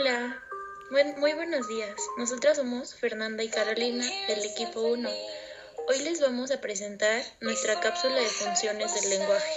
Hola, muy buenos días. Nosotras somos Fernanda y Carolina del equipo 1. Hoy les vamos a presentar nuestra cápsula de funciones del lenguaje.